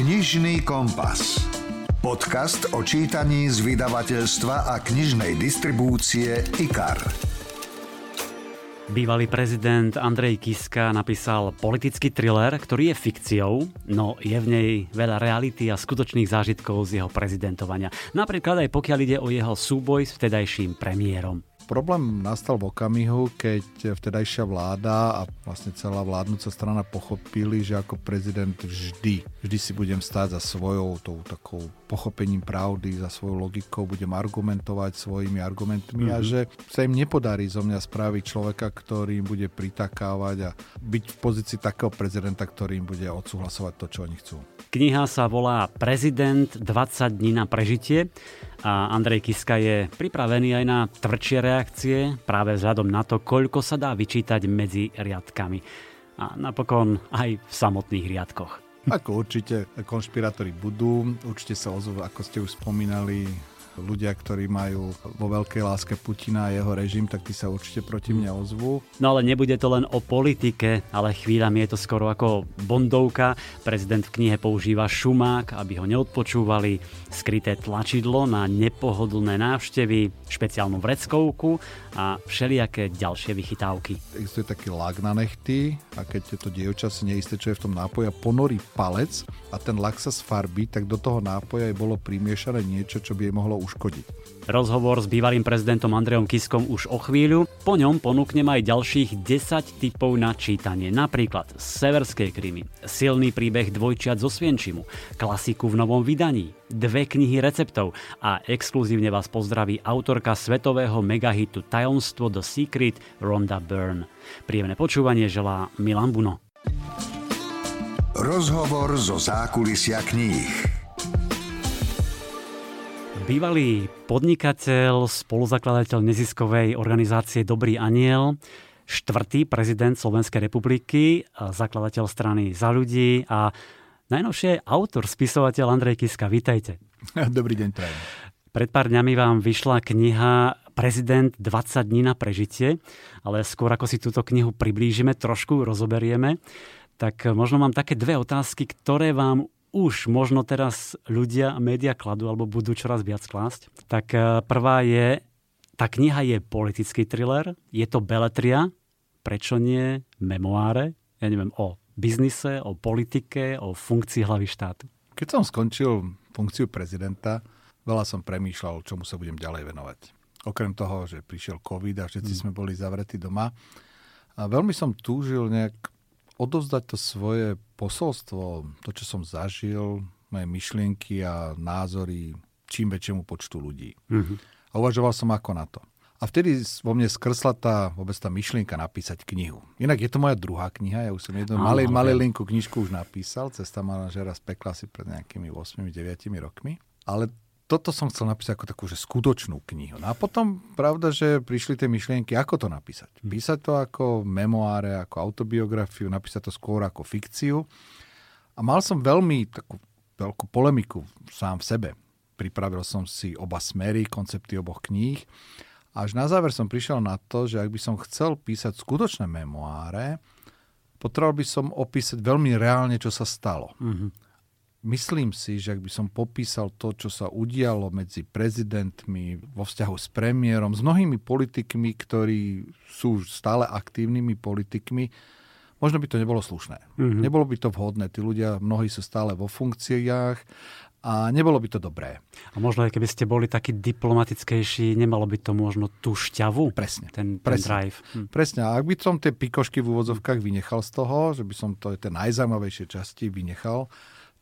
Knižný kompas. Podcast o čítaní z vydavateľstva a knižnej distribúcie IKAR. Bývalý prezident Andrej Kiska napísal politický thriller, ktorý je fikciou, no je v nej veľa reality a skutočných zážitkov z jeho prezidentovania. Napríklad aj pokiaľ ide o jeho súboj s vtedajším premiérom. Problém nastal v okamihu, keď vtedajšia vláda a vlastne celá vládnúca strana pochopili, že ako prezident vždy, vždy si budem stáť za svojou tou takou pochopením pravdy, za svojou logikou, budem argumentovať svojimi argumentmi mm-hmm. a mhm. že sa im nepodarí zo mňa spraviť človeka, ktorý im bude pritakávať a byť v pozícii takého prezidenta, ktorý im bude odsúhlasovať to, čo oni chcú. Kniha sa volá Prezident 20 dní na prežitie a Andrej Kiska je pripravený aj na tvrdšie reakcie práve vzhľadom na to, koľko sa dá vyčítať medzi riadkami a napokon aj v samotných riadkoch. Ako určite konšpirátori budú, určite sa ozvú, ako ste už spomínali, ľudia, ktorí majú vo veľkej láske Putina a jeho režim, tak tí sa určite proti mňa ozvú. No ale nebude to len o politike, ale chvíľami je to skoro ako bondovka. Prezident v knihe používa šumák, aby ho neodpočúvali, skryté tlačidlo na nepohodlné návštevy, špeciálnu vreckovku a všelijaké ďalšie vychytávky. Existuje taký lak na nechty a keď to dievča si neisté, čo je v tom nápoji a ponorí palec a ten lak sa sfarbí, tak do toho nápoja je bolo primiešané niečo, čo by jej mohlo uškodiť. Rozhovor s bývalým prezidentom Andrejom Kiskom už o chvíľu. Po ňom ponúknem aj ďalších 10 typov na čítanie. Napríklad Severskej krymy, silný príbeh dvojčiat zo Svienčimu, klasiku v novom vydaní, dve knihy receptov a exkluzívne vás pozdraví autorka svetového megahitu Tajomstvo The Secret Rhonda Byrne. Príjemné počúvanie želá Milan Buno. Rozhovor zo zákulisia kníh. Bývalý podnikateľ, spoluzakladateľ neziskovej organizácie Dobrý aniel, štvrtý prezident Slovenskej republiky, zakladateľ strany Za ľudí a najnovšie autor, spisovateľ Andrej Kiska. Vítajte. Dobrý deň, prajem. Pred pár dňami vám vyšla kniha Prezident 20 dní na prežitie, ale skôr ako si túto knihu priblížime, trošku rozoberieme, tak možno mám také dve otázky, ktoré vám už možno teraz ľudia a média kladú alebo budú čoraz viac klásť. Tak e, prvá je, tá kniha je politický thriller, je to beletria, prečo nie memoáre, ja neviem, o biznise, o politike, o funkcii hlavy štátu. Keď som skončil funkciu prezidenta, veľa som premýšľal, čomu sa budem ďalej venovať. Okrem toho, že prišiel COVID a všetci mm. sme boli zavretí doma. A veľmi som túžil nejak odovzdať to svoje posolstvo, to, čo som zažil, moje myšlienky a názory čím väčšiemu počtu ľudí. Mm-hmm. A uvažoval som ako na to. A vtedy vo mne skrsla tá, vôbec tá myšlienka napísať knihu. Inak je to moja druhá kniha, ja už som jednu malej, malej linku knižku už napísal, Cesta manažera z pekla si pred nejakými 8-9 rokmi. Ale toto som chcel napísať ako takú že skutočnú knihu. No a potom, pravda, že prišli tie myšlienky, ako to napísať. Hm. Písať to ako memoáre, ako autobiografiu, napísať to skôr ako fikciu. A mal som veľmi takú veľkú polemiku sám v sebe. Pripravil som si oba smery, koncepty oboch kníh. Až na záver som prišiel na to, že ak by som chcel písať skutočné memoáre, potreboval by som opísať veľmi reálne, čo sa stalo. Mm-hmm Myslím si, že ak by som popísal to, čo sa udialo medzi prezidentmi vo vzťahu s premiérom, s mnohými politikmi, ktorí sú stále aktívnymi politikmi, možno by to nebolo slušné. Mm-hmm. Nebolo by to vhodné. Tí ľudia, mnohí sú stále vo funkciách a nebolo by to dobré. A možno aj keby ste boli takí diplomatickejší, nemalo by to možno tú šťavu? Presne. Ten, ten presne, drive. Hm. Presne. A ak by som tie pikošky v úvodzovkách vynechal z toho, že by som to tie najzaujímavejšie časti vynechal,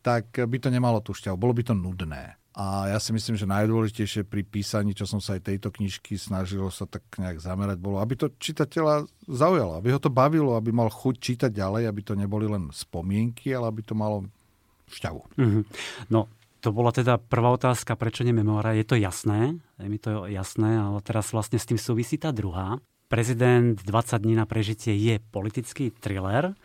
tak by to nemalo tú šťavu, bolo by to nudné. A ja si myslím, že najdôležitejšie pri písaní, čo som sa aj tejto knižky snažil sa tak nejak zamerať, bolo, aby to čitateľa zaujalo, aby ho to bavilo, aby mal chuť čítať ďalej, aby to neboli len spomienky, ale aby to malo šťavu. Mm-hmm. No, to bola teda prvá otázka, prečo nie memoára. Je to jasné, je mi to jasné, ale teraz vlastne s tým súvisí tá druhá. Prezident 20 dní na prežitie je politický thriller.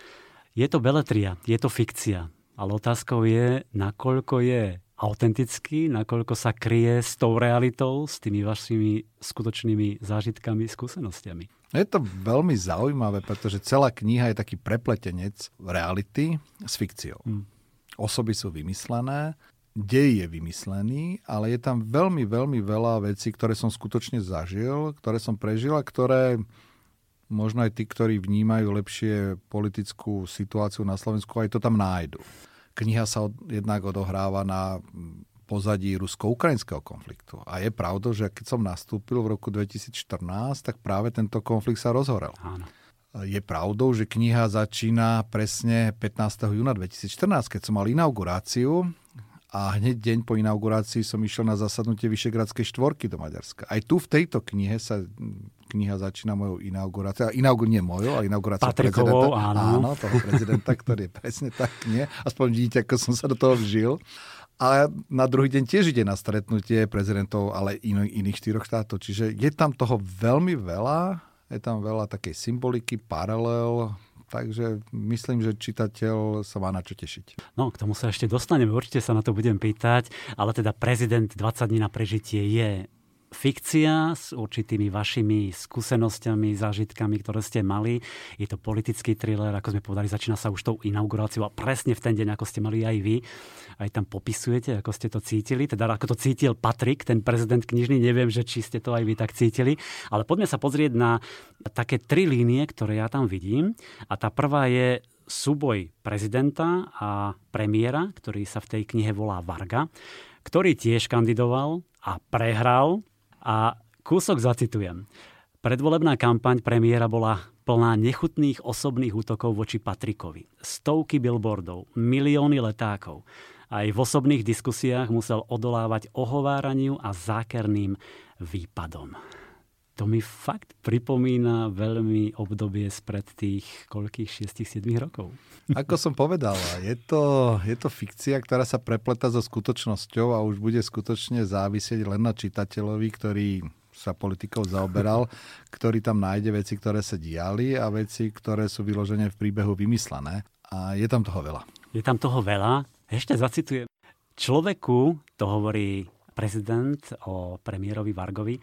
Je to beletria, je to fikcia. Ale otázkou je, nakoľko je autentický, nakoľko sa kryje s tou realitou, s tými vašimi skutočnými zážitkami, skúsenostiami. Je to veľmi zaujímavé, pretože celá kniha je taký prepletenec reality s fikciou. Hmm. osoby sú vymyslené, dej je vymyslený, ale je tam veľmi, veľmi veľa vecí, ktoré som skutočne zažil, ktoré som prežil a ktoré možno aj tí, ktorí vnímajú lepšie politickú situáciu na Slovensku, aj to tam nájdu. Kniha sa od, jednak odohráva na pozadí rusko-ukrajinského konfliktu. A je pravda, že keď som nastúpil v roku 2014, tak práve tento konflikt sa rozhorel. Áno. Je pravdou, že kniha začína presne 15. júna 2014, keď som mal inauguráciu a hneď deň po inaugurácii som išiel na zasadnutie Vyšegradskej štvorky do Maďarska. Aj tu v tejto knihe sa kniha začína mojou inauguráciou. Inaugur nie mojou, ale inauguráciou prezidenta. áno. áno. toho prezidenta, ktorý je presne tak, nie? Aspoň vidíte, ako som sa do toho vžil. A na druhý deň tiež ide na stretnutie prezidentov, ale in, iných štyroch štátov. Čiže je tam toho veľmi veľa, je tam veľa takej symboliky, paralel, Takže myslím, že čitateľ sa má na čo tešiť. No, k tomu sa ešte dostaneme, určite sa na to budem pýtať, ale teda prezident 20 dní na prežitie je fikcia s určitými vašimi skúsenosťami, zážitkami, ktoré ste mali. Je to politický thriller, ako sme povedali, začína sa už tou inauguráciou a presne v ten deň, ako ste mali aj vy. Aj tam popisujete, ako ste to cítili, teda ako to cítil Patrik, ten prezident knižný, neviem, že či ste to aj vy tak cítili, ale poďme sa pozrieť na také tri línie, ktoré ja tam vidím. A tá prvá je súboj prezidenta a premiéra, ktorý sa v tej knihe volá Varga, ktorý tiež kandidoval a prehral a kúsok zacitujem. Predvolebná kampaň premiéra bola plná nechutných osobných útokov voči Patrikovi. Stovky billboardov, milióny letákov. Aj v osobných diskusiách musel odolávať ohováraniu a zákerným výpadom. To mi fakt pripomína veľmi obdobie spred tých koľkých 6-7 rokov. Ako som povedal, je to, je to fikcia, ktorá sa prepleta so skutočnosťou a už bude skutočne závisieť len na čitateľovi, ktorý sa politikou zaoberal, ktorý tam nájde veci, ktoré sa diali a veci, ktoré sú vyložené v príbehu vymyslené. A je tam toho veľa. Je tam toho veľa. Ešte zacitujem. Človeku, to hovorí prezident o premiérovi Vargovi,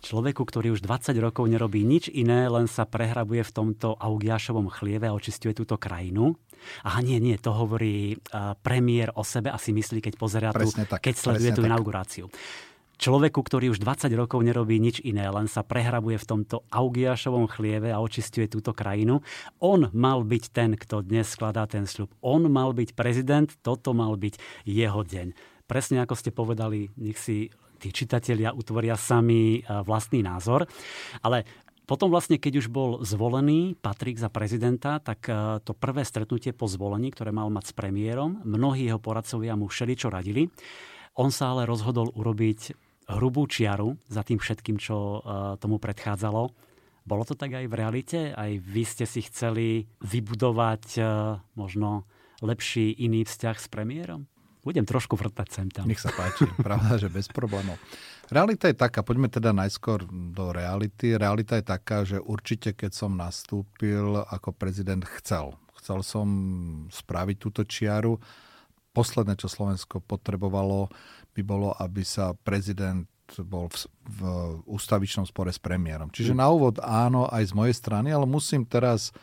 Človeku, ktorý už 20 rokov nerobí nič iné, len sa prehrabuje v tomto Augiašovom chlieve a očistuje túto krajinu. Aha, nie, nie, to hovorí uh, premiér o sebe a si myslí, keď pozerá tu, tak, keď sleduje tú tak. inauguráciu. Človeku, ktorý už 20 rokov nerobí nič iné, len sa prehrabuje v tomto Augiašovom chlieve a očistuje túto krajinu. On mal byť ten, kto dnes skladá ten sľub. On mal byť prezident, toto mal byť jeho deň. Presne ako ste povedali, nech si tí čitatelia utvoria sami e, vlastný názor. Ale potom vlastne, keď už bol zvolený Patrik za prezidenta, tak e, to prvé stretnutie po zvolení, ktoré mal mať s premiérom, mnohí jeho poradcovia mu všeličo radili. On sa ale rozhodol urobiť hrubú čiaru za tým všetkým, čo e, tomu predchádzalo. Bolo to tak aj v realite? Aj vy ste si chceli vybudovať možno lepší iný vzťah s premiérom? Budem trošku vrtať sem tam. Nech sa páči, pravda, že bez problémov. Realita je taká, poďme teda najskôr do reality. Realita je taká, že určite keď som nastúpil ako prezident chcel. Chcel som spraviť túto čiaru. Posledné, čo Slovensko potrebovalo, by bolo, aby sa prezident bol v, v ústavičnom spore s premiérom. Čiže na úvod áno, aj z mojej strany, ale musím teraz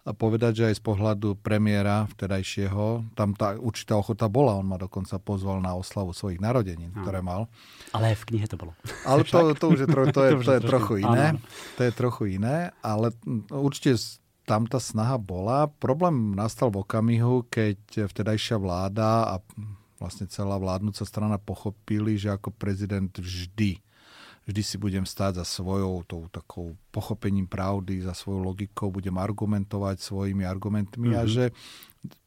a povedať, že aj z pohľadu premiéra vtedajšieho, tam tá určitá ochota bola. On ma dokonca pozval na oslavu svojich narodenín, ktoré mal. Ale v knihe to bolo. Ale to, to už je, tro, to je, to je trochu iné. To je trochu iné, ale určite tam tá snaha bola. Problém nastal v okamihu, keď vtedajšia vláda a vlastne celá vládnúca strana pochopili, že ako prezident vždy vždy si budem stáť za svojou tou takou pochopením pravdy, za svojou logikou, budem argumentovať svojimi argumentmi mm-hmm. a mhm. že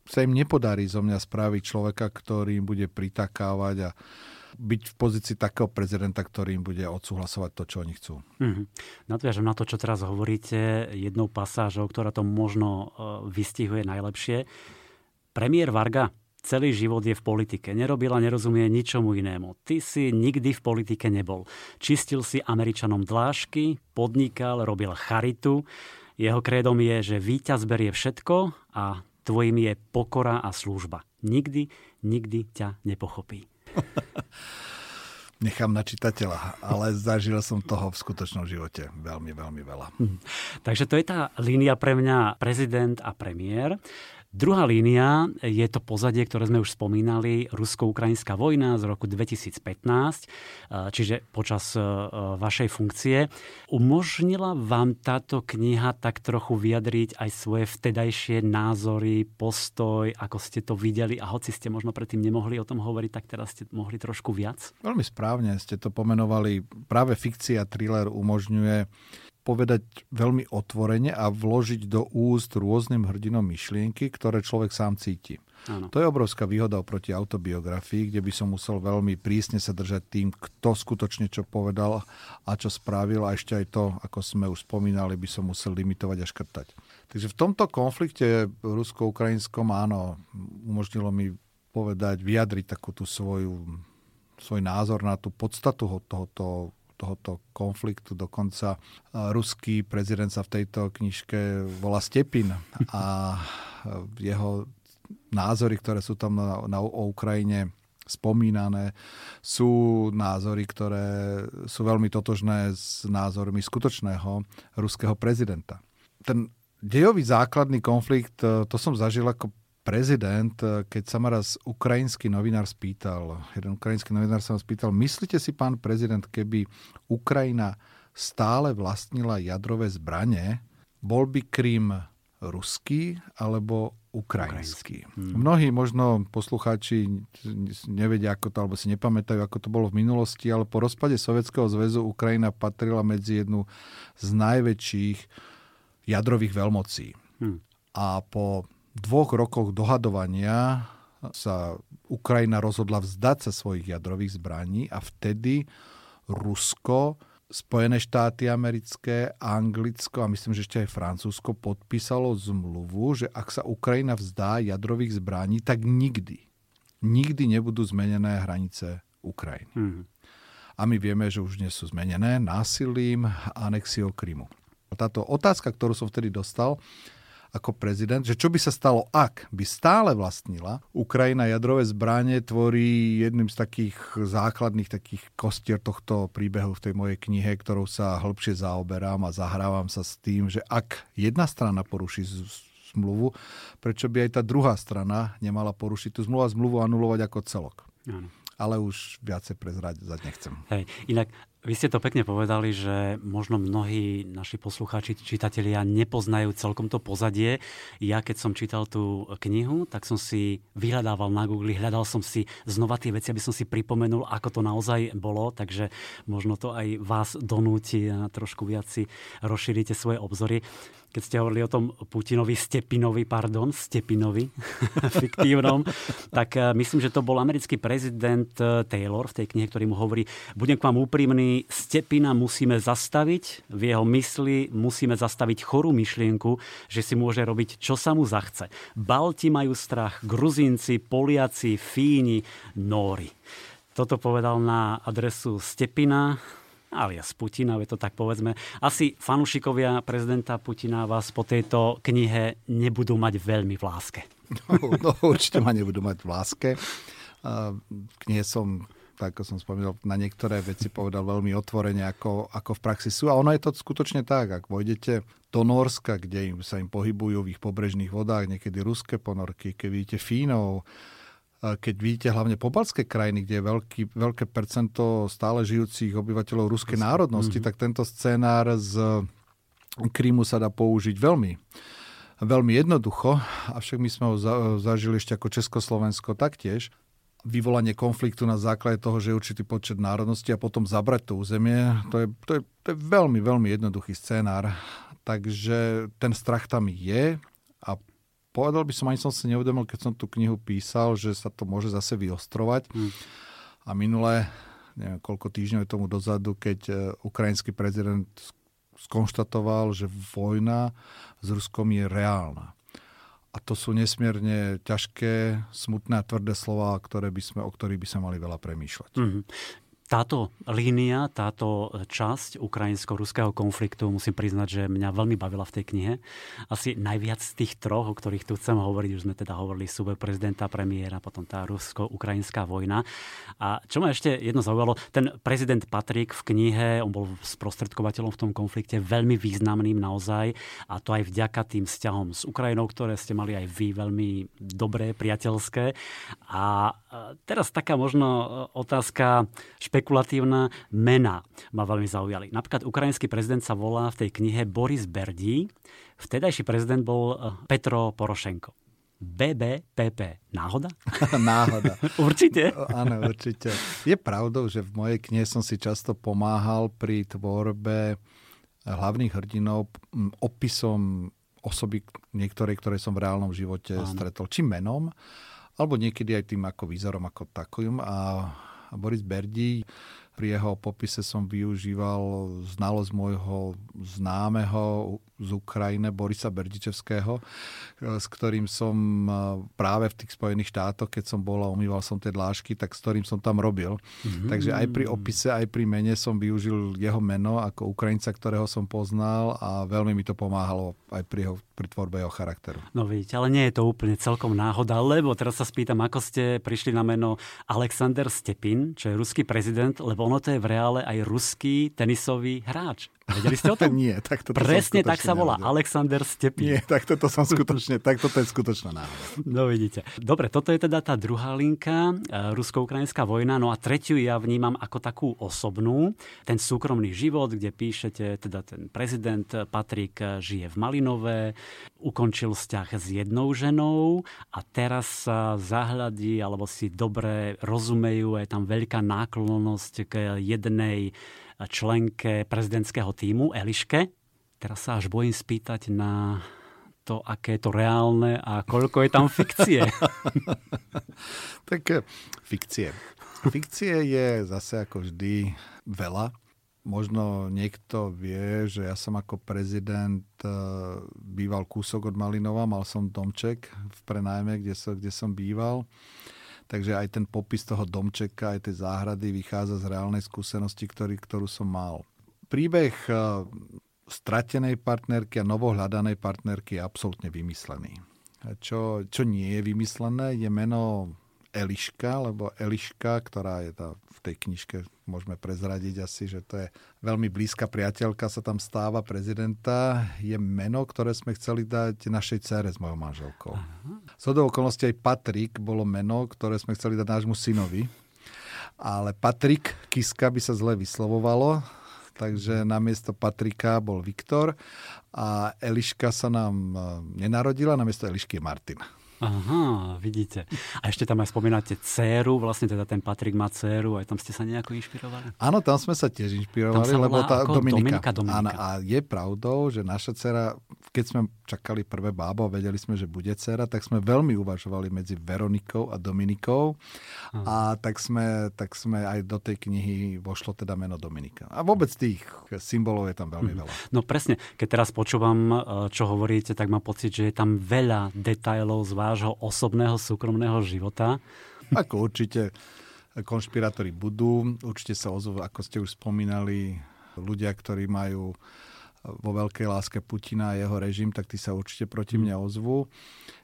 sa im nepodarí zo mňa spraviť človeka, ktorý im bude pritakávať a byť v pozícii takého prezidenta, ktorý im bude odsúhlasovať to, čo oni chcú. Mm-hmm. Nadviažem na to, čo teraz hovoríte, jednou pasážou, ktorá to možno e, vystihuje najlepšie. Premiér Varga celý život je v politike. Nerobil a nerozumie ničomu inému. Ty si nikdy v politike nebol. Čistil si Američanom dlášky, podnikal, robil charitu. Jeho krédom je, že víťaz berie všetko a tvojim je pokora a služba. Nikdy, nikdy ťa nepochopí. Nechám na čitateľa, ale zažil som toho v skutočnom živote veľmi, veľmi veľa. Hm. Takže to je tá línia pre mňa prezident a premiér. Druhá línia je to pozadie, ktoré sme už spomínali, rusko-ukrajinská vojna z roku 2015, čiže počas vašej funkcie. Umožnila vám táto kniha tak trochu vyjadriť aj svoje vtedajšie názory, postoj, ako ste to videli a hoci ste možno predtým nemohli o tom hovoriť, tak teraz ste mohli trošku viac? Veľmi správne ste to pomenovali. Práve fikcia, thriller umožňuje povedať veľmi otvorene a vložiť do úst rôznym hrdinom myšlienky, ktoré človek sám cíti. Áno. To je obrovská výhoda oproti autobiografii, kde by som musel veľmi prísne sa držať tým, kto skutočne čo povedal a čo spravil a ešte aj to, ako sme už spomínali, by som musel limitovať a škrtať. Takže v tomto konflikte rusko-ukrajinskom áno, umožnilo mi povedať, vyjadriť takú tú svoju, svoj názor na tú podstatu tohoto tohoto konfliktu. Dokonca ruský prezident sa v tejto knižke volá Stepin a jeho názory, ktoré sú tam na, na, o Ukrajine spomínané, sú názory, ktoré sú veľmi totožné s názormi skutočného ruského prezidenta. Ten dejový základný konflikt, to som zažil ako prezident, eh, keď sa ma raz ukrajinský novinár spýtal, jeden ukrajinský novinár sa ma spýtal, myslíte si, pán prezident, keby Ukrajina stále vlastnila jadrové zbranie, bol by Krym ruský alebo ukrajinský. Hmm. Mnohí možno poslucháči nevedia, ako to, alebo si nepamätajú, ako to bolo v minulosti, ale po rozpade Sovietskeho zväzu Ukrajina patrila medzi jednu z najväčších jadrových veľmocí. Hmm. A po dvoch rokoch dohadovania sa Ukrajina rozhodla vzdať sa svojich jadrových zbraní a vtedy Rusko, Spojené štáty americké, Anglicko a myslím, že ešte aj Francúzsko podpísalo zmluvu, že ak sa Ukrajina vzdá jadrových zbraní, tak nikdy, nikdy nebudú zmenené hranice Ukrajiny. Mm. A my vieme, že už dnes sú zmenené násilím anexiou Krymu. Táto otázka, ktorú som vtedy dostal, ako prezident, že čo by sa stalo, ak by stále vlastnila. Ukrajina jadrové zbranie tvorí jedným z takých základných takých kostier tohto príbehu v tej mojej knihe, ktorou sa hĺbšie zaoberám a zahrávam sa s tým, že ak jedna strana poruší zmluvu, prečo by aj tá druhá strana nemala porušiť tú zmluvu a zmluvu anulovať ako celok. Áno ale už viacej prezrať nechcem. Hej, inak vy ste to pekne povedali, že možno mnohí naši poslucháči, čitatelia nepoznajú celkom to pozadie. Ja keď som čítal tú knihu, tak som si vyhľadával na Google, hľadal som si znova tie veci, aby som si pripomenul, ako to naozaj bolo, takže možno to aj vás donúti a trošku viac si rozšírite svoje obzory keď ste hovorili o tom Putinovi, Stepinovi, pardon, Stepinovi, fiktívnom, tak eh, myslím, že to bol americký prezident eh, Taylor v tej knihe, ktorý mu hovorí, budem k vám úprimný, Stepina musíme zastaviť, v jeho mysli musíme zastaviť chorú myšlienku, že si môže robiť, čo sa mu zachce. Balti majú strach, Gruzínci, Poliaci, Fíni, Nóri. Toto povedal na adresu Stepina, alias Putina, je to tak povedzme. Asi fanúšikovia prezidenta Putina vás po tejto knihe nebudú mať veľmi v láske. No, no určite ma nebudú mať v láske. Knihe som tak ako som spomínal, na niektoré veci povedal veľmi otvorene, ako, ako v praxi sú. A ono je to skutočne tak, ak vojdete do Norska, kde im, sa im pohybujú v ich pobrežných vodách, niekedy ruské ponorky, keď vidíte Fínov, keď vidíte hlavne pobalské krajiny, kde je veľký, veľké percento stále žijúcich obyvateľov ruskej národnosti, mm-hmm. tak tento scenár z Krímu sa dá použiť veľmi veľmi jednoducho, avšak my sme ho zažili ešte ako Československo taktiež. Vyvolanie konfliktu na základe toho, že je určitý počet národností a potom zabrať to územie, to je, to je, to je veľmi, veľmi jednoduchý scénár. Takže ten strach tam je a povedal by som, ani som si neuvedomil, keď som tú knihu písal, že sa to môže zase vyostrovať. Hmm. A minulé, neviem, koľko týždňov je tomu dozadu, keď e, ukrajinský prezident skonštatoval, že vojna s Ruskom je reálna. A to sú nesmierne ťažké, smutné a tvrdé slova, ktoré by sme, o ktorých by sme mali veľa premýšľať. Mm-hmm. Táto línia, táto časť ukrajinsko-ruského konfliktu, musím priznať, že mňa veľmi bavila v tej knihe. Asi najviac z tých troch, o ktorých tu chcem hovoriť, už sme teda hovorili súboj prezidenta, premiéra, potom tá rusko-ukrajinská vojna. A čo ma ešte jedno zaujalo, ten prezident Patrik v knihe, on bol sprostredkovateľom v tom konflikte, veľmi významným naozaj, a to aj vďaka tým vzťahom s Ukrajinou, ktoré ste mali aj vy veľmi dobré, priateľské. A teraz taká možno otázka špek špekulatívna mena ma veľmi zaujali. Napríklad ukrajinský prezident sa volá v tej knihe Boris Berdí, vtedajší prezident bol eh, Petro Porošenko. BBPP. Náhoda? Náhoda. určite? Áno, určite. Je pravdou, že v mojej knihe som si často pomáhal pri tvorbe hlavných hrdinov opisom osoby niektorej, ktoré som v reálnom živote Áno. stretol. Či menom, alebo niekedy aj tým ako výzorom, ako takým. A Boris Berdi. Pri jeho popise som využíval znalosť môjho známeho z Ukrajine Borisa Berdičevského, s ktorým som práve v tých Spojených štátoch, keď som bol a umýval som tie dlášky, tak s ktorým som tam robil. Mm-hmm. Takže aj pri opise, aj pri mene som využil jeho meno ako Ukrajinca, ktorého som poznal a veľmi mi to pomáhalo aj pri, jeho, pri tvorbe jeho charakteru. No vidíte, ale nie je to úplne celkom náhoda, lebo teraz sa spýtam, ako ste prišli na meno Alexander Stepin, čo je ruský prezident, lebo ono to je v reále aj ruský tenisový hráč. Vedeli ste o tom? Nie, tak toto Presne tak sa volá nevedel. Alexander Stepin. Nie, tak toto som skutočne, tak toto je skutočná náhoda. No vidíte. Dobre, toto je teda tá druhá linka, e, rusko-ukrajinská vojna, no a tretiu ja vnímam ako takú osobnú, ten súkromný život, kde píšete, teda ten prezident Patrik žije v Malinové, ukončil vzťah s jednou ženou a teraz sa zahľadí, alebo si dobre rozumejú, je tam veľká náklonnosť k jednej členke prezidentského týmu Eliške. Teraz sa až bojím spýtať na to, aké je to reálne a koľko je tam fikcie. tak eh, fikcie. Fikcie je zase ako vždy veľa. Možno niekto vie, že ja som ako prezident eh, býval kúsok od Malinova, mal som domček v prenájme, kde som, kde som býval. Takže aj ten popis toho domčeka, aj tej záhrady vychádza z reálnej skúsenosti, ktorý, ktorú som mal. Príbeh eh, stratenej partnerky a novohľadanej partnerky je absolútne vymyslený. Čo, čo nie je vymyslené, je meno Eliška, lebo Eliška, ktorá je tá, v tej knižke, môžeme prezradiť asi, že to je veľmi blízka priateľka, sa tam stáva prezidenta, je meno, ktoré sme chceli dať našej cére s mojou manželkou. Z do okolností aj Patrik bolo meno, ktoré sme chceli dať nášmu synovi, ale Patrik Kiska by sa zle vyslovovalo, takže namiesto Patrika bol Viktor a Eliška sa nám eh, nenarodila, namiesto Elišky je Martin. Aha, vidíte. A ešte tam aj spomínate dceru, vlastne teda ten Patrik má dceru, aj tam ste sa nejako inšpirovali? Áno, tam sme sa tiež inšpirovali, lebo tá Dominika. Dominika, Dominika. Áno, a je pravdou, že naša dcera, keď sme čakali prvé bábo a vedeli sme, že bude dcera, tak sme veľmi uvažovali medzi Veronikou a Dominikou Aha. a tak sme, tak sme aj do tej knihy vošlo teda meno Dominika. A vôbec tých symbolov je tam veľmi mhm. veľa. No presne, keď teraz počúvam, e, čo hovoríte, tak mám pocit, že je tam veľa detajlov z vás vášho osobného, súkromného života? Ako určite konšpirátori budú, určite sa ozvú, ako ste už spomínali, ľudia, ktorí majú vo veľkej láske Putina a jeho režim, tak tí sa určite proti mňa ozvú.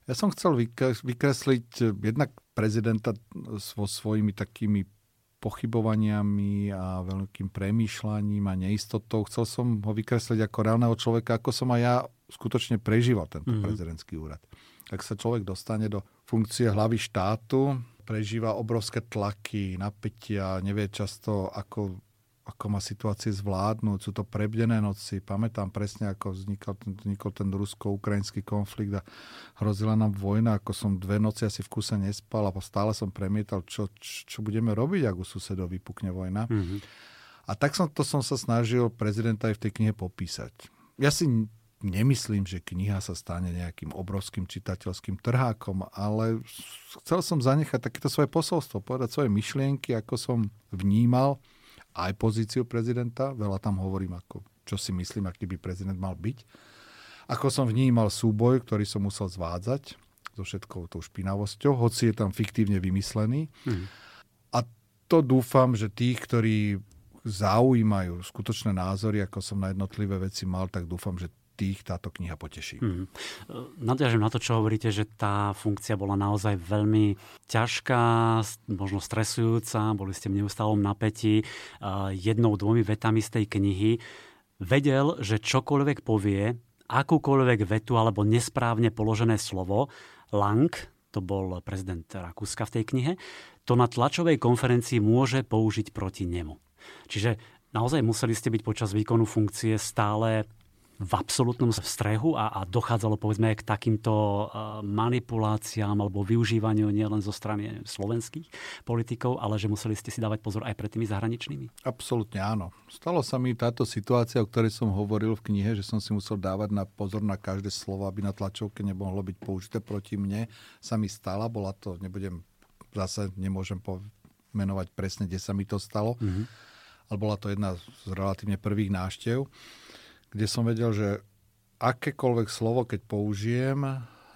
Ja som chcel vykresliť jednak prezidenta so svojimi takými pochybovaniami a veľkým premýšľaním a neistotou. Chcel som ho vykresliť ako reálneho človeka, ako som aj ja skutočne prežíval tento mm-hmm. prezidentský úrad ak sa človek dostane do funkcie hlavy štátu, prežíva obrovské tlaky, napätia, nevie často, ako, ako má situácie zvládnuť. Sú to prebdené noci. Pamätám presne, ako vznikal, vznikol ten rusko-ukrajinský konflikt a hrozila nám vojna, ako som dve noci asi v kuse nespal a stále som premietal, čo, čo budeme robiť, ak u susedov vypukne vojna. Mm-hmm. A tak som, to som sa snažil prezidenta aj v tej knihe popísať. Ja si nemyslím, že kniha sa stane nejakým obrovským čitateľským trhákom, ale chcel som zanechať takéto svoje posolstvo, povedať svoje myšlienky, ako som vnímal aj pozíciu prezidenta. Veľa tam hovorím, ako, čo si myslím, aký by prezident mal byť. Ako som vnímal súboj, ktorý som musel zvádzať so všetkou tou špinavosťou, hoci je tam fiktívne vymyslený. Hmm. A to dúfam, že tých, ktorí zaujímajú skutočné názory, ako som na jednotlivé veci mal, tak dúfam, že tých táto kniha poteší. Mm. Nadviažem na to, čo hovoríte, že tá funkcia bola naozaj veľmi ťažká, možno stresujúca, boli ste v neustálom napätí. Jednou, dvomi vetami z tej knihy vedel, že čokoľvek povie, akúkoľvek vetu alebo nesprávne položené slovo, Lang, to bol prezident Rakúska v tej knihe, to na tlačovej konferencii môže použiť proti nemu. Čiže naozaj museli ste byť počas výkonu funkcie stále v absolútnom strehu a, a dochádzalo povedzme k takýmto uh, manipuláciám alebo využívaniu nielen zo strany slovenských politikov, ale že museli ste si dávať pozor aj pred tými zahraničnými? Absolútne áno. Stalo sa mi táto situácia, o ktorej som hovoril v knihe, že som si musel dávať na pozor na každé slovo, aby na tlačovke nemohlo byť použité proti mne. Sa mi stala, bola to, nebudem, zase nemôžem pomenovať presne, kde sa mi to stalo, mm-hmm. ale bola to jedna z relatívne prvých náštev kde som vedel, že akékoľvek slovo, keď použijem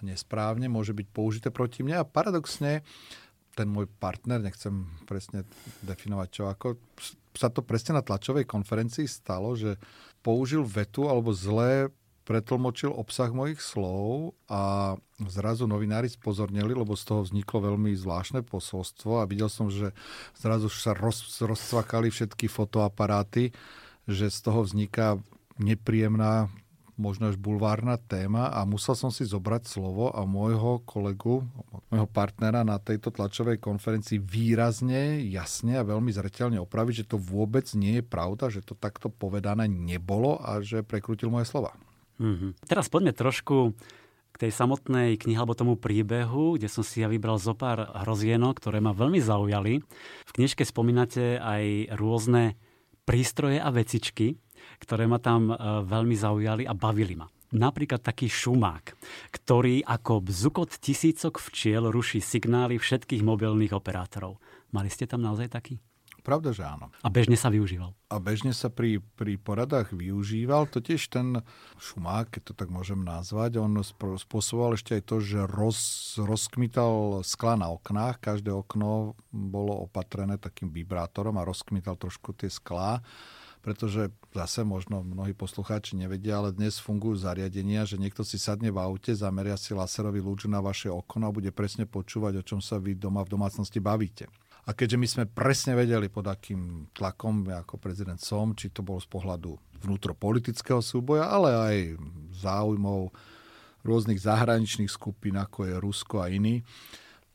nesprávne, môže byť použité proti mne. A paradoxne ten môj partner, nechcem presne definovať čo, ako sa to presne na tlačovej konferencii stalo, že použil vetu alebo zlé pretlmočil obsah mojich slov a zrazu novinári spozornili, lebo z toho vzniklo veľmi zvláštne posolstvo a videl som, že zrazu sa roz, rozcvakali všetky fotoaparáty, že z toho vzniká nepríjemná, možno až bulvárna téma a musel som si zobrať slovo a môjho kolegu, môjho partnera na tejto tlačovej konferencii výrazne, jasne a veľmi zreteľne opraviť, že to vôbec nie je pravda, že to takto povedané nebolo a že prekrutil moje slova. Mm-hmm. Teraz poďme trošku k tej samotnej knihe alebo tomu príbehu, kde som si ja vybral zo pár hrozienok, ktoré ma veľmi zaujali. V knižke spomínate aj rôzne prístroje a vecičky, ktoré ma tam e, veľmi zaujali a bavili ma. Napríklad taký šumák, ktorý ako bzukot tisícok včiel ruší signály všetkých mobilných operátorov. Mali ste tam naozaj taký? Pravda, že áno. A bežne sa využíval. A bežne sa pri, pri poradách využíval. Totiž ten šumák, keď to tak môžem nazvať, on spôsoboval ešte aj to, že roz, rozkmital skla na oknách. Každé okno bolo opatrené takým vibrátorom a rozkmital trošku tie sklá pretože zase možno mnohí poslucháči nevedia, ale dnes fungujú zariadenia, že niekto si sadne v aute, zameria si laserový lúč na vaše okno a bude presne počúvať, o čom sa vy doma v domácnosti bavíte. A keďže my sme presne vedeli, pod akým tlakom ako prezident som, či to bolo z pohľadu vnútropolitického súboja, ale aj záujmov rôznych zahraničných skupín, ako je Rusko a iní,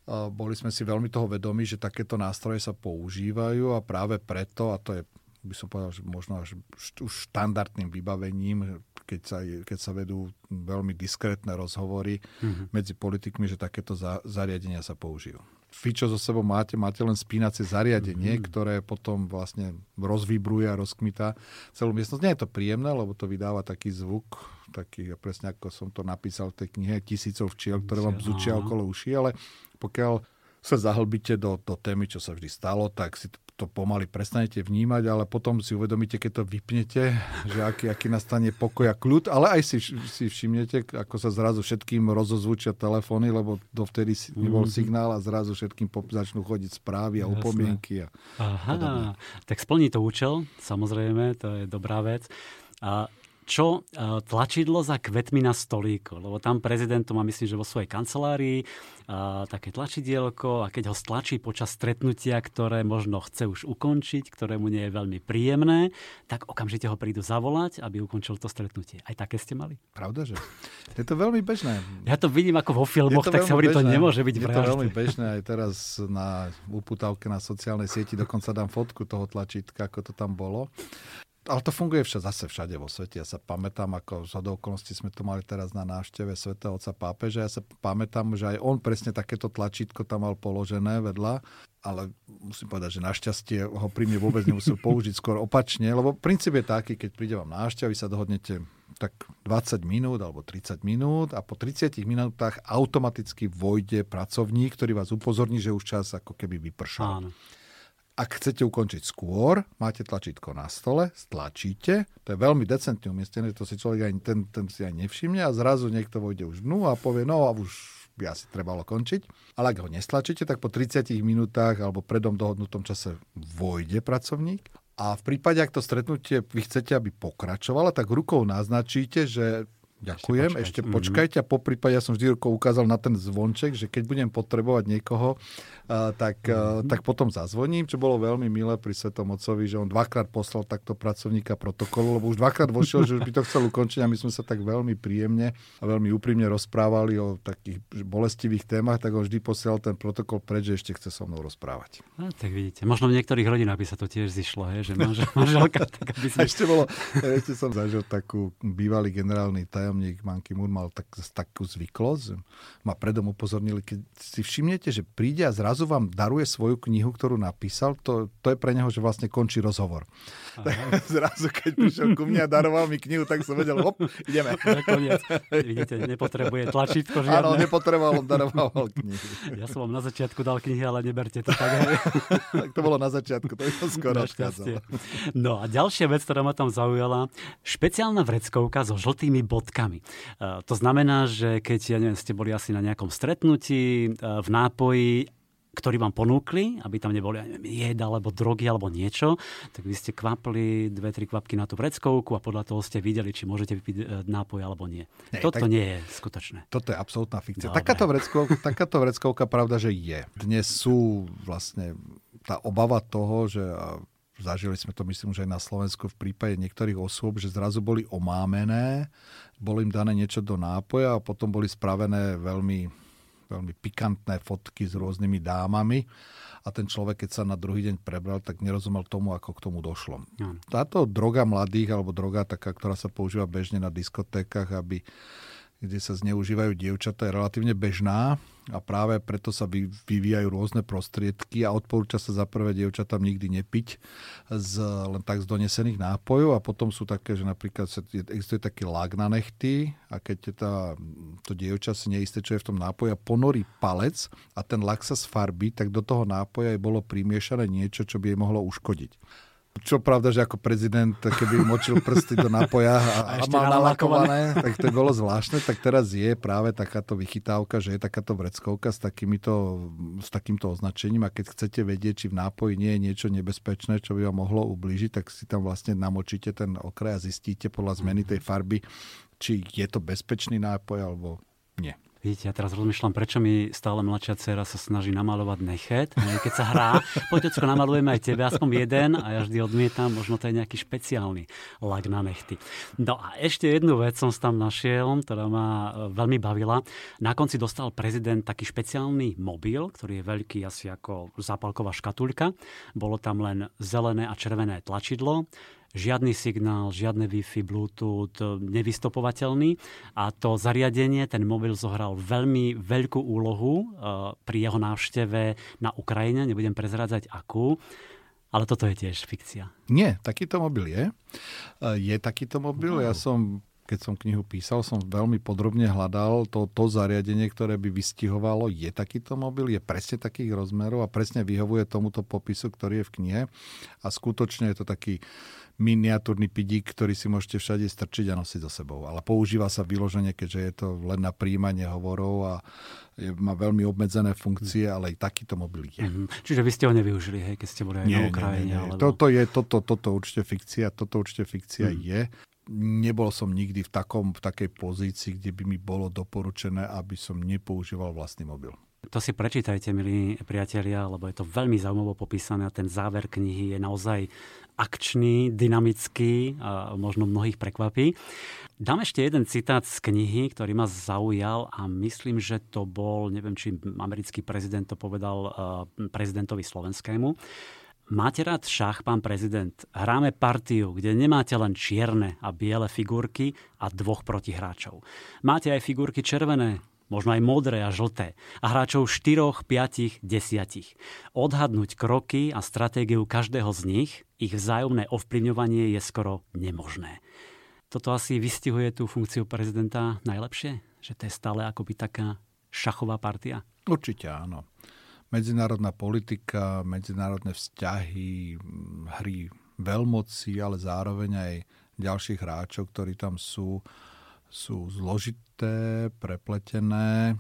boli sme si veľmi toho vedomi, že takéto nástroje sa používajú a práve preto, a to je by som povedal, že možno až už štandardným vybavením, keď sa, keď sa vedú veľmi diskrétne rozhovory mm-hmm. medzi politikmi, že takéto za, zariadenia sa použijú. Vy, čo so sebou máte, máte len spínacie zariadenie, mm-hmm. ktoré potom vlastne rozvibruje a rozkmitá celú miestnosť. Nie je to príjemné, lebo to vydáva taký zvuk, taký presne ako som to napísal v tej knihe, tisícov včiel, ktoré vám bzučia okolo uši, ale pokiaľ sa zahlbíte do, do témy, čo sa vždy stalo, tak si to pomaly prestanete vnímať, ale potom si uvedomíte, keď to vypnete, že aký, aký nastane pokoj a kľud, ale aj si, si všimnete, ako sa zrazu všetkým rozozvučia telefóny, lebo dovtedy nebol mm. signál a zrazu všetkým začnú chodiť správy a Jasne. upomienky. A Aha, podobne. tak splní to účel, samozrejme, to je dobrá vec. A čo e, tlačidlo za kvetmi na stolíku, lebo tam prezident to má myslím, že vo svojej kancelárii a, také tlačidielko a keď ho stlačí počas stretnutia, ktoré možno chce už ukončiť, ktoré mu nie je veľmi príjemné, tak okamžite ho prídu zavolať, aby ukončil to stretnutie. Aj také ste mali? Pravda, že? Je to veľmi bežné. Ja to vidím ako vo filmoch, tak sa hovorí, to nemôže byť Je to veľmi bežné. Aj teraz na uputavke na sociálnej sieti dokonca dám fotku toho tlačítka, ako to tam bolo ale to funguje všade, zase všade vo svete. Ja sa pamätám, ako z okolností sme to mali teraz na návšteve svätého otca pápeža. Ja sa pamätám, že aj on presne takéto tlačítko tam mal položené vedľa, ale musím povedať, že našťastie ho pri mne vôbec nemusel použiť skôr opačne, lebo princíp je taký, keď príde vám návšteva, vy sa dohodnete tak 20 minút alebo 30 minút a po 30 minútach automaticky vojde pracovník, ktorý vás upozorní, že už čas ako keby vypršal. Áno. Ak chcete ukončiť skôr, máte tlačítko na stole, stlačíte, to je veľmi decentne umiestnené, to si človek aj, ten, ten si aj nevšimne a zrazu niekto vojde už dnu a povie, no a už by asi trebalo končiť. Ale ak ho nestlačíte, tak po 30 minútach alebo predom dohodnutom čase vojde pracovník. A v prípade, ak to stretnutie vy chcete, aby pokračovalo, tak rukou naznačíte, že Ďakujem, ešte, ešte počkajte a po prípade ja som vždy rukou ukázal na ten zvonček, že keď budem potrebovať niekoho, tak, uh, tak potom zazvoním, čo bolo veľmi milé pri Svetom Otcovi, že on dvakrát poslal takto pracovníka protokolu, lebo už dvakrát vošiel, že už by to chcel ukončiť a my sme sa tak veľmi príjemne a veľmi úprimne rozprávali o takých bolestivých témach, tak on vždy posielal ten protokol preč, že ešte chce so mnou rozprávať. No, tak vidíte, možno v niektorých rodinách by sa to tiež zišlo, he, že manžel, manželka, tak aby sme... ešte, bolo, ešte som zažil takú bývalý generálny taj tajomník Manky Moon mal tak, takú zvyklosť, ma predom upozornili, keď si všimnete, že príde a zrazu vám daruje svoju knihu, ktorú napísal, to, to je pre neho, že vlastne končí rozhovor. zrazu, keď prišiel ku mne a daroval mi knihu, tak som vedel, hop, ideme. Nakoniec, vidíte, nepotrebuje tlačítko žiadne. Áno, nepotreboval, daroval knihu. Ja som vám na začiatku dal knihy, ale neberte to tak. tak to bolo na začiatku, to je to skoro No a ďalšia vec, ktorá ma tam zaujala, špeciálna vreckovka so žltými bodkami. E, to znamená, že keď ja neviem, ste boli asi na nejakom stretnutí e, v nápoji, ktorí vám ponúkli, aby tam neboli jed alebo drogy alebo niečo, tak vy ste kvapli dve, tri kvapky na tú vreckovku a podľa toho ste videli, či môžete vypiť e, nápoj alebo nie. nie toto tak, nie je skutočné. Toto je absolútna fikcia. Takáto vreckovka, takáto vreckovka, pravda, že je. Dnes sú vlastne tá obava toho, že zažili sme to myslím, že aj na Slovensku v prípade niektorých osôb, že zrazu boli omámené, bolo im dané niečo do nápoja a potom boli spravené veľmi, veľmi pikantné fotky s rôznymi dámami a ten človek, keď sa na druhý deň prebral, tak nerozumel tomu, ako k tomu došlo. Táto droga mladých, alebo droga taká, ktorá sa používa bežne na diskotékach, aby kde sa zneužívajú dievčatá, je relatívne bežná a práve preto sa vyvíjajú rôzne prostriedky a odporúča sa za prvé dievčatám nikdy nepiť z, len tak z donesených nápojov a potom sú také, že napríklad existuje taký lag na nechty a keď tá, to dievča si neisté, čo je v tom nápoji a ponorí palec a ten lak sa sfarbí, tak do toho nápoja je bolo primiešané niečo, čo by jej mohlo uškodiť. Čo pravda, že ako prezident, keby močil prsty do napoja a, a, a mal nalakované, tak to bolo zvláštne. Tak teraz je práve takáto vychytávka, že je takáto vreckovka s, takýmito, s takýmto označením a keď chcete vedieť, či v nápoji nie je niečo nebezpečné, čo by vám mohlo ublížiť, tak si tam vlastne namočíte ten okraj a zistíte podľa zmeny tej farby, či je to bezpečný nápoj alebo nie. Vidíte, ja teraz rozmýšľam, prečo mi stále mladšia dcera sa snaží namalovať nechet. Keď sa hrá, poď ocko, namalujeme aj tebe, aspoň jeden a ja vždy odmietam, možno to je nejaký špeciálny lak na nechty. No a ešte jednu vec som tam našiel, ktorá ma e, veľmi bavila. Na konci dostal prezident taký špeciálny mobil, ktorý je veľký asi ako zápalková škatulka. Bolo tam len zelené a červené tlačidlo žiadny signál, žiadne Wi-Fi, Bluetooth, nevystopovateľný. A to zariadenie, ten mobil zohral veľmi veľkú úlohu eh, pri jeho návšteve na Ukrajine, nebudem prezrádzať akú. Ale toto je tiež fikcia. Nie, takýto mobil je. Eh, je takýto mobil. Ja som keď som knihu písal, som veľmi podrobne hľadal to, to zariadenie, ktoré by vystihovalo, je takýto mobil, je presne takých rozmerov a presne vyhovuje tomuto popisu, ktorý je v knihe. A skutočne je to taký miniatúrny pidík, ktorý si môžete všade strčiť a nosiť so sebou. Ale používa sa vyloženie, keďže je to len na príjmanie hovorov a je, má veľmi obmedzené funkcie, ale aj takýto mobil je. Mm-hmm. Čiže vy ste ho nevyužili, hej, keď ste boli aj nie, na Ukrajine? Nie, nie, nie. Alebo... Toto, je, toto, toto určite fikcia, toto určite fikcia mm. je. Nebol som nikdy v, takom, v takej pozícii, kde by mi bolo doporučené, aby som nepoužíval vlastný mobil. To si prečítajte, milí priatelia, lebo je to veľmi zaujímavo popísané a ten záver knihy je naozaj akčný, dynamický a možno mnohých prekvapí. Dám ešte jeden citát z knihy, ktorý ma zaujal a myslím, že to bol, neviem, či americký prezident to povedal uh, prezidentovi slovenskému. Máte rád šach, pán prezident? Hráme partiu, kde nemáte len čierne a biele figurky a dvoch protihráčov. Máte aj figurky červené, možno aj modré a žlté, a hráčov 4, 5, 10. Odhadnúť kroky a stratégiu každého z nich, ich vzájomné ovplyvňovanie je skoro nemožné. Toto asi vystihuje tú funkciu prezidenta najlepšie? Že to je stále akoby taká šachová partia? Určite áno. Medzinárodná politika, medzinárodné vzťahy, hry veľmoci, ale zároveň aj ďalších hráčov, ktorí tam sú, sú zložité, prepletené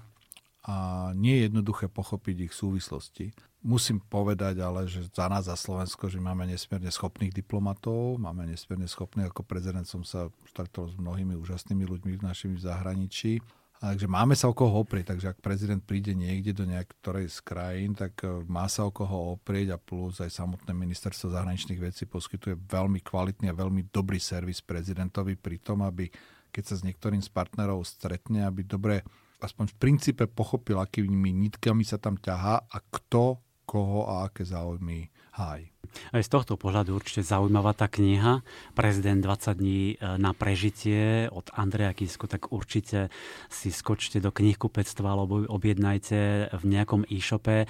a nie je jednoduché pochopiť ich súvislosti. Musím povedať ale, že za nás, za Slovensko, že máme nesmierne schopných diplomatov, máme nesmierne schopných, ako prezident som sa stretol s mnohými úžasnými ľuďmi v našim zahraničí. A takže máme sa o koho oprieť, takže ak prezident príde niekde do niektorej z krajín, tak e, má sa o koho oprieť a plus aj samotné ministerstvo zahraničných vecí poskytuje veľmi kvalitný a veľmi dobrý servis prezidentovi pri tom, aby keď sa s niektorým z partnerov stretne, aby dobre aspoň v princípe pochopil, akými nitkami sa tam ťahá a kto koho a aké záujmy háj. Aj z tohto pohľadu určite zaujímavá tá kniha Prezident 20 dní e, na prežitie od Andreja Kisku, tak určite si skočte do knihkupectva alebo objednajte v nejakom e-shope. E,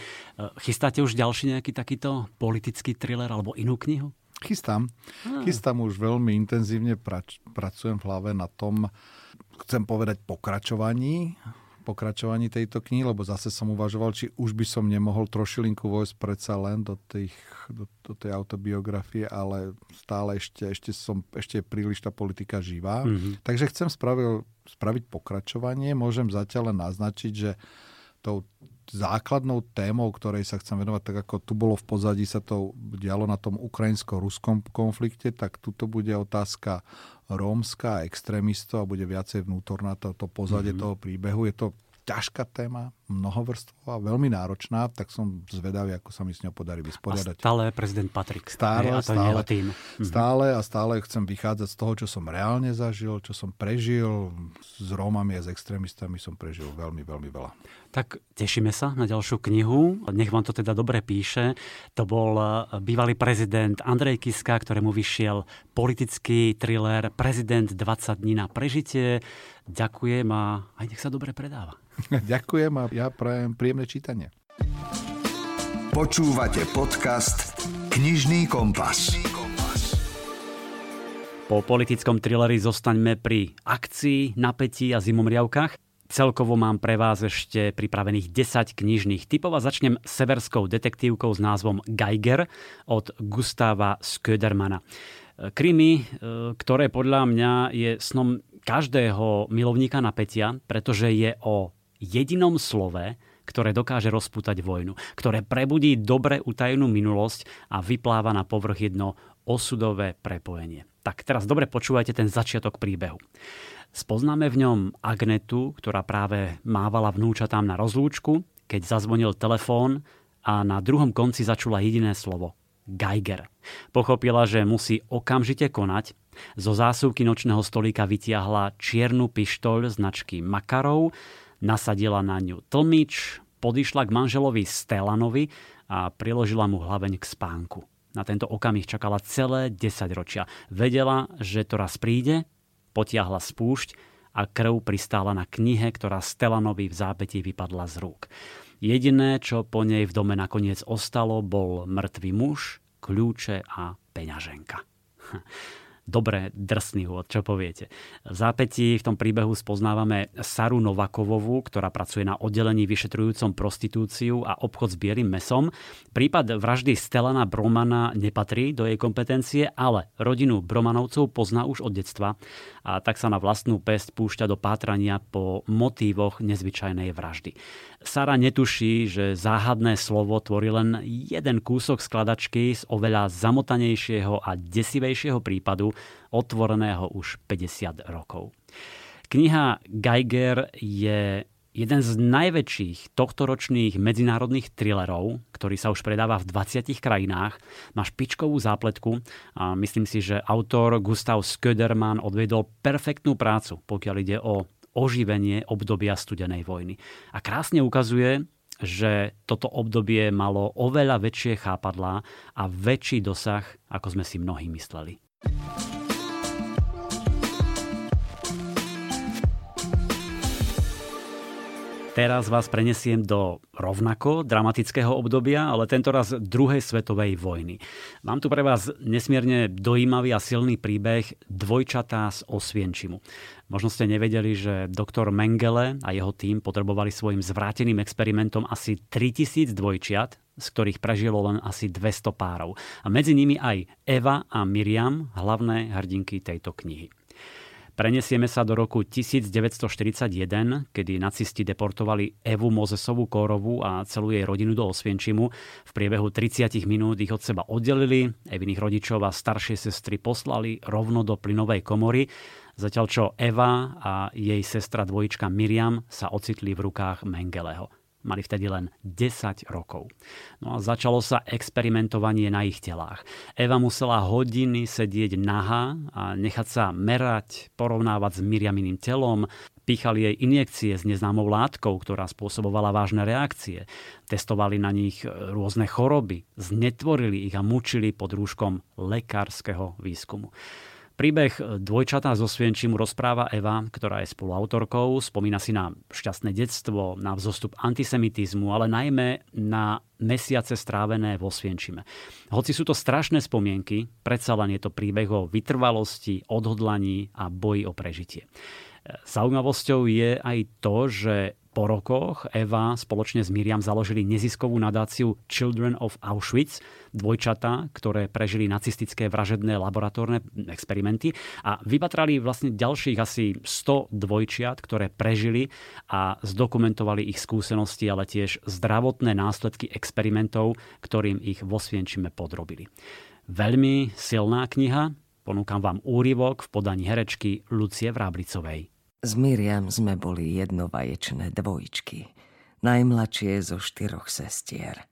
chystáte už ďalší nejaký takýto politický thriller alebo inú knihu? Chystám. Ah. Chystám už veľmi intenzívne, prač, pracujem v hlave na tom, chcem povedať pokračovaní pokračovaní tejto knihy, lebo zase som uvažoval, či už by som nemohol trošilinku vojsť predsa len do, tých, do, do tej autobiografie, ale stále ešte, ešte, som, ešte je príliš tá politika živá. Mm-hmm. Takže chcem spravil, spraviť pokračovanie. Môžem zatiaľ len naznačiť, že tou základnou témou, ktorej sa chcem venovať, tak ako tu bolo v pozadí, sa to dialo na tom ukrajinsko-ruskom konflikte, tak tuto bude otázka rómska, extrémistov a bude viacej vnútorná to, to pozadie mm-hmm. toho príbehu. Je to ťažká téma, mnohovrstvová, veľmi náročná, tak som zvedavý, ako sa mi s ňou podarí vysporiadať. A stále prezident Patrik. Stále, a to stále, tým. Mhm. stále a stále chcem vychádzať z toho, čo som reálne zažil, čo som prežil. S Rómami a s extrémistami som prežil veľmi, veľmi veľa. Tak tešíme sa na ďalšiu knihu. Nech vám to teda dobre píše. To bol eh, bývalý prezident Andrej Kiska, ktorému vyšiel politický thriller Prezident 20 dní na prežitie. Ďakujem a aj nech sa dobre predáva. Ďakujem a ja prajem príjemné čítanie. Počúvate podcast Knižný kompas. Po politickom trileri zostaňme pri akcii, napätí a zimomriavkách. Celkovo mám pre vás ešte pripravených 10 knižných typov a začnem severskou detektívkou s názvom Geiger od Gustava Sködermana. Krimi, e, ktoré podľa mňa je snom každého milovníka napätia, pretože je o jedinom slove, ktoré dokáže rozputať vojnu, ktoré prebudí dobre utajenú minulosť a vypláva na povrch jedno osudové prepojenie. Tak teraz dobre počúvajte ten začiatok príbehu. Spoznáme v ňom Agnetu, ktorá práve mávala vnúčatám na rozlúčku, keď zazvonil telefón a na druhom konci začula jediné slovo Geiger. Pochopila, že musí okamžite konať. Zo zásuvky nočného stolíka vytiahla čiernu pištoľ značky Makarov, nasadila na ňu tlmič, podišla k manželovi Stelanovi a priložila mu hlaveň k spánku. Na tento okamih čakala celé 10 ročia. Vedela, že to raz príde potiahla spúšť a krv pristála na knihe, ktorá Stelanovi v zápätí vypadla z rúk. Jediné, čo po nej v dome nakoniec ostalo, bol mŕtvý muž, kľúče a peňaženka. Dobre, drsný úvod, čo poviete. V zápätí v tom príbehu spoznávame Saru Novakovovú, ktorá pracuje na oddelení vyšetrujúcom prostitúciu a obchod s bielým mesom. Prípad vraždy Stelana Bromana nepatrí do jej kompetencie, ale rodinu Bromanovcov pozná už od detstva a tak sa na vlastnú pest púšťa do pátrania po motívoch nezvyčajnej vraždy. Sara netuší, že záhadné slovo tvorí len jeden kúsok skladačky z oveľa zamotanejšieho a desivejšieho prípadu, otvoreného už 50 rokov. Kniha Geiger je jeden z najväčších tohtoročných medzinárodných thrillerov, ktorý sa už predáva v 20 krajinách. Má špičkovú zápletku a myslím si, že autor Gustav Sköderman odvedol perfektnú prácu, pokiaľ ide o oživenie obdobia studenej vojny. A krásne ukazuje, že toto obdobie malo oveľa väčšie chápadlá a väčší dosah, ako sme si mnohí mysleli. Teraz vás prenesiem do rovnako dramatického obdobia, ale tento raz druhej svetovej vojny. Mám tu pre vás nesmierne dojímavý a silný príbeh Dvojčatá z Osvienčimu. Možno ste nevedeli, že doktor Mengele a jeho tým potrebovali svojim zvráteným experimentom asi 3000 dvojčiat, z ktorých prežilo len asi 200 párov. A medzi nimi aj Eva a Miriam, hlavné hrdinky tejto knihy. Prenesieme sa do roku 1941, kedy nacisti deportovali Evu Mozesovú Kórovú a celú jej rodinu do Osvienčimu. V priebehu 30 minút ich od seba oddelili, Eviných rodičov a staršie sestry poslali rovno do plynovej komory, zatiaľ čo Eva a jej sestra dvojička Miriam sa ocitli v rukách Mengeleho. Mali vtedy len 10 rokov. No a začalo sa experimentovanie na ich telách. Eva musela hodiny sedieť nahá a nechať sa merať, porovnávať s Miriaminým telom, píchali jej injekcie s neznámou látkou, ktorá spôsobovala vážne reakcie. Testovali na nich rôzne choroby, znetvorili ich a mučili pod rúškom lekárskeho výskumu. Príbeh dvojčatá zo Svienčimu rozpráva Eva, ktorá je spoluautorkou. Spomína si na šťastné detstvo, na vzostup antisemitizmu, ale najmä na mesiace strávené vo Svienčime. Hoci sú to strašné spomienky, predsa len je to príbeh o vytrvalosti, odhodlaní a boji o prežitie. Zaujímavosťou je aj to, že po rokoch Eva spoločne s Miriam založili neziskovú nadáciu Children of Auschwitz, dvojčata, ktoré prežili nacistické vražedné laboratórne experimenty a vypatrali vlastne ďalších asi 100 dvojčiat, ktoré prežili a zdokumentovali ich skúsenosti, ale tiež zdravotné následky experimentov, ktorým ich vo Svienčime podrobili. Veľmi silná kniha, ponúkam vám úryvok v podaní herečky Lucie Vráblicovej. S Miriam sme boli jednovaječné dvojičky, najmladšie zo štyroch sestier.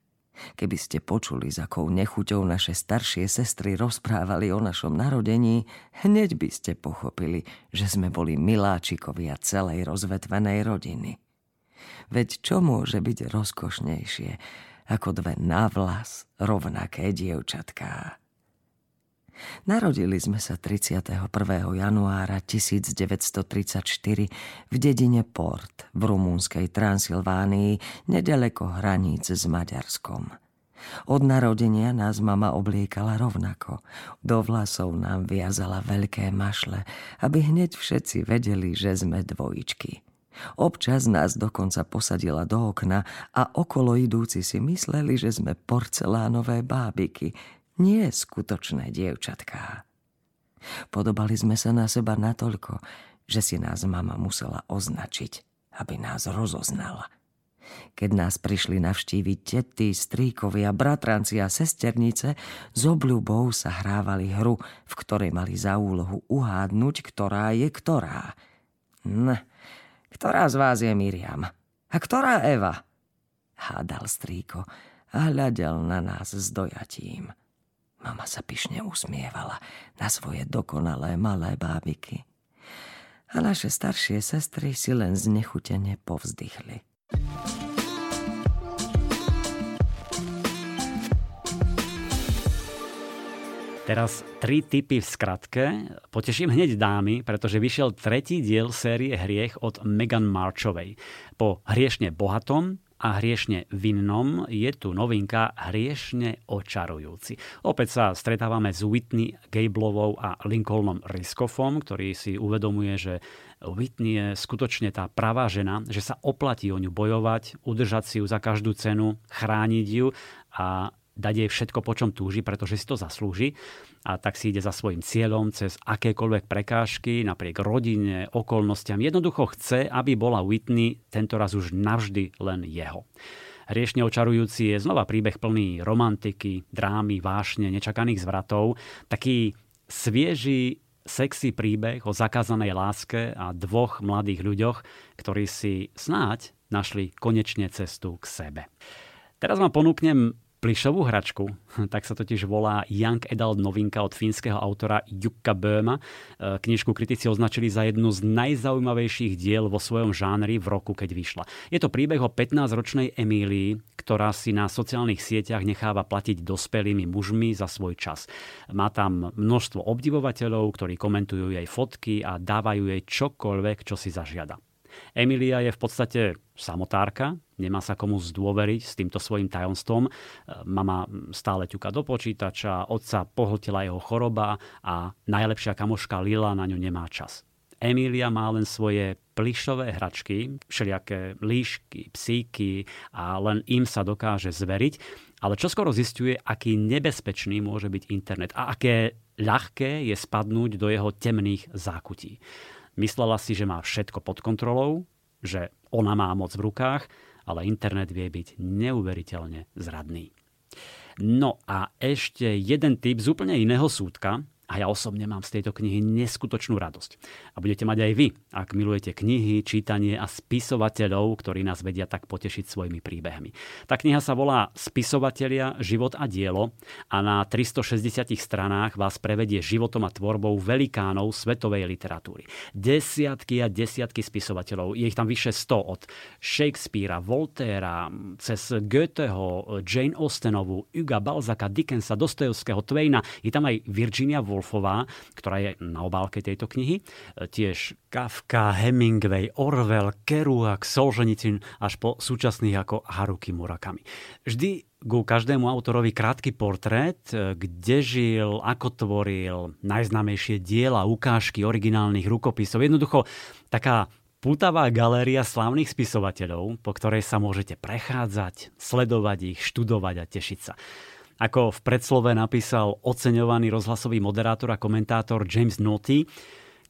Keby ste počuli, s akou nechuťou naše staršie sestry rozprávali o našom narodení, hneď by ste pochopili, že sme boli miláčikovia celej rozvetvenej rodiny. Veď čo môže byť rozkošnejšie ako dve navlas rovnaké dievčatká? Narodili sme sa 31. januára 1934 v dedine Port v rumúnskej Transylvánii, nedaleko hraníc s Maďarskom. Od narodenia nás mama obliekala rovnako. Do vlasov nám viazala veľké mašle, aby hneď všetci vedeli, že sme dvojičky. Občas nás dokonca posadila do okna a okolo idúci si mysleli, že sme porcelánové bábiky, nie skutočné dievčatká. Podobali sme sa na seba natoľko, že si nás mama musela označiť, aby nás rozoznala. Keď nás prišli navštíviť tety, strýkovia, bratranci a sesternice, s obľubou sa hrávali hru, v ktorej mali za úlohu uhádnuť, ktorá je ktorá. Hm, ktorá z vás je Miriam? A ktorá Eva? Hádal strýko a hľadel na nás s dojatím. Mama sa pyšne usmievala na svoje dokonalé malé bábiky. A naše staršie sestry si len znechutene povzdychli. Teraz tri typy v skratke. Poteším hneď dámy, pretože vyšiel tretí diel série Hriech od Megan Marchovej. Po hriešne bohatom a hriešne vinnom je tu novinka hriešne očarujúci. Opäť sa stretávame s Whitney Gablovou a Lincolnom Riskoffom, ktorý si uvedomuje, že Whitney je skutočne tá pravá žena, že sa oplatí o ňu bojovať, udržať si ju za každú cenu, chrániť ju a dať jej všetko, po čom túži, pretože si to zaslúži. A tak si ide za svojim cieľom cez akékoľvek prekážky, napriek rodine, okolnostiam. Jednoducho chce, aby bola Whitney tentoraz už navždy len jeho. Riešne očarujúci je znova príbeh plný romantiky, drámy, vášne, nečakaných zvratov. Taký svieži, sexy príbeh o zakázanej láske a dvoch mladých ľuďoch, ktorí si snáď našli konečne cestu k sebe. Teraz vám ponúknem plišovú hračku, tak sa totiž volá Young Adult novinka od fínskeho autora Jukka Böhma. E, knižku kritici označili za jednu z najzaujímavejších diel vo svojom žánri v roku, keď vyšla. Je to príbeh o 15-ročnej Emílii, ktorá si na sociálnych sieťach necháva platiť dospelými mužmi za svoj čas. Má tam množstvo obdivovateľov, ktorí komentujú jej fotky a dávajú jej čokoľvek, čo si zažiada. Emilia je v podstate samotárka, nemá sa komu zdôveriť s týmto svojim tajomstvom. Mama stále ťuka do počítača, otca pohltila jeho choroba a najlepšia kamoška Lila na ňu nemá čas. Emília má len svoje plišové hračky, všelijaké líšky, psíky a len im sa dokáže zveriť, ale čoskoro zistuje, aký nebezpečný môže byť internet a aké ľahké je spadnúť do jeho temných zákutí. Myslela si, že má všetko pod kontrolou, že ona má moc v rukách, ale internet vie byť neuveriteľne zradný. No a ešte jeden typ z úplne iného súdka, a ja osobne mám z tejto knihy neskutočnú radosť. A budete mať aj vy, ak milujete knihy, čítanie a spisovateľov, ktorí nás vedia tak potešiť svojimi príbehmi. Tá kniha sa volá Spisovatelia, život a dielo a na 360 stranách vás prevedie životom a tvorbou velikánov svetovej literatúry. Desiatky a desiatky spisovateľov, je ich tam vyše 100 od Shakespearea, Voltaira, cez Goetheho, Jane Austenovu, Huga Balzaka, Dickensa, Dostojevského, Twaina, je tam aj Virginia Woolf, Woolfová, ktorá je na obálke tejto knihy. Tiež Kafka, Hemingway, Orwell, Kerouac, Solženicin až po súčasných ako Haruki Murakami. Vždy ku každému autorovi krátky portrét, kde žil, ako tvoril, najznámejšie diela, ukážky originálnych rukopisov. Jednoducho taká pútavá galéria slávnych spisovateľov, po ktorej sa môžete prechádzať, sledovať ich, študovať a tešiť sa. Ako v predslove napísal oceňovaný rozhlasový moderátor a komentátor James Naughty,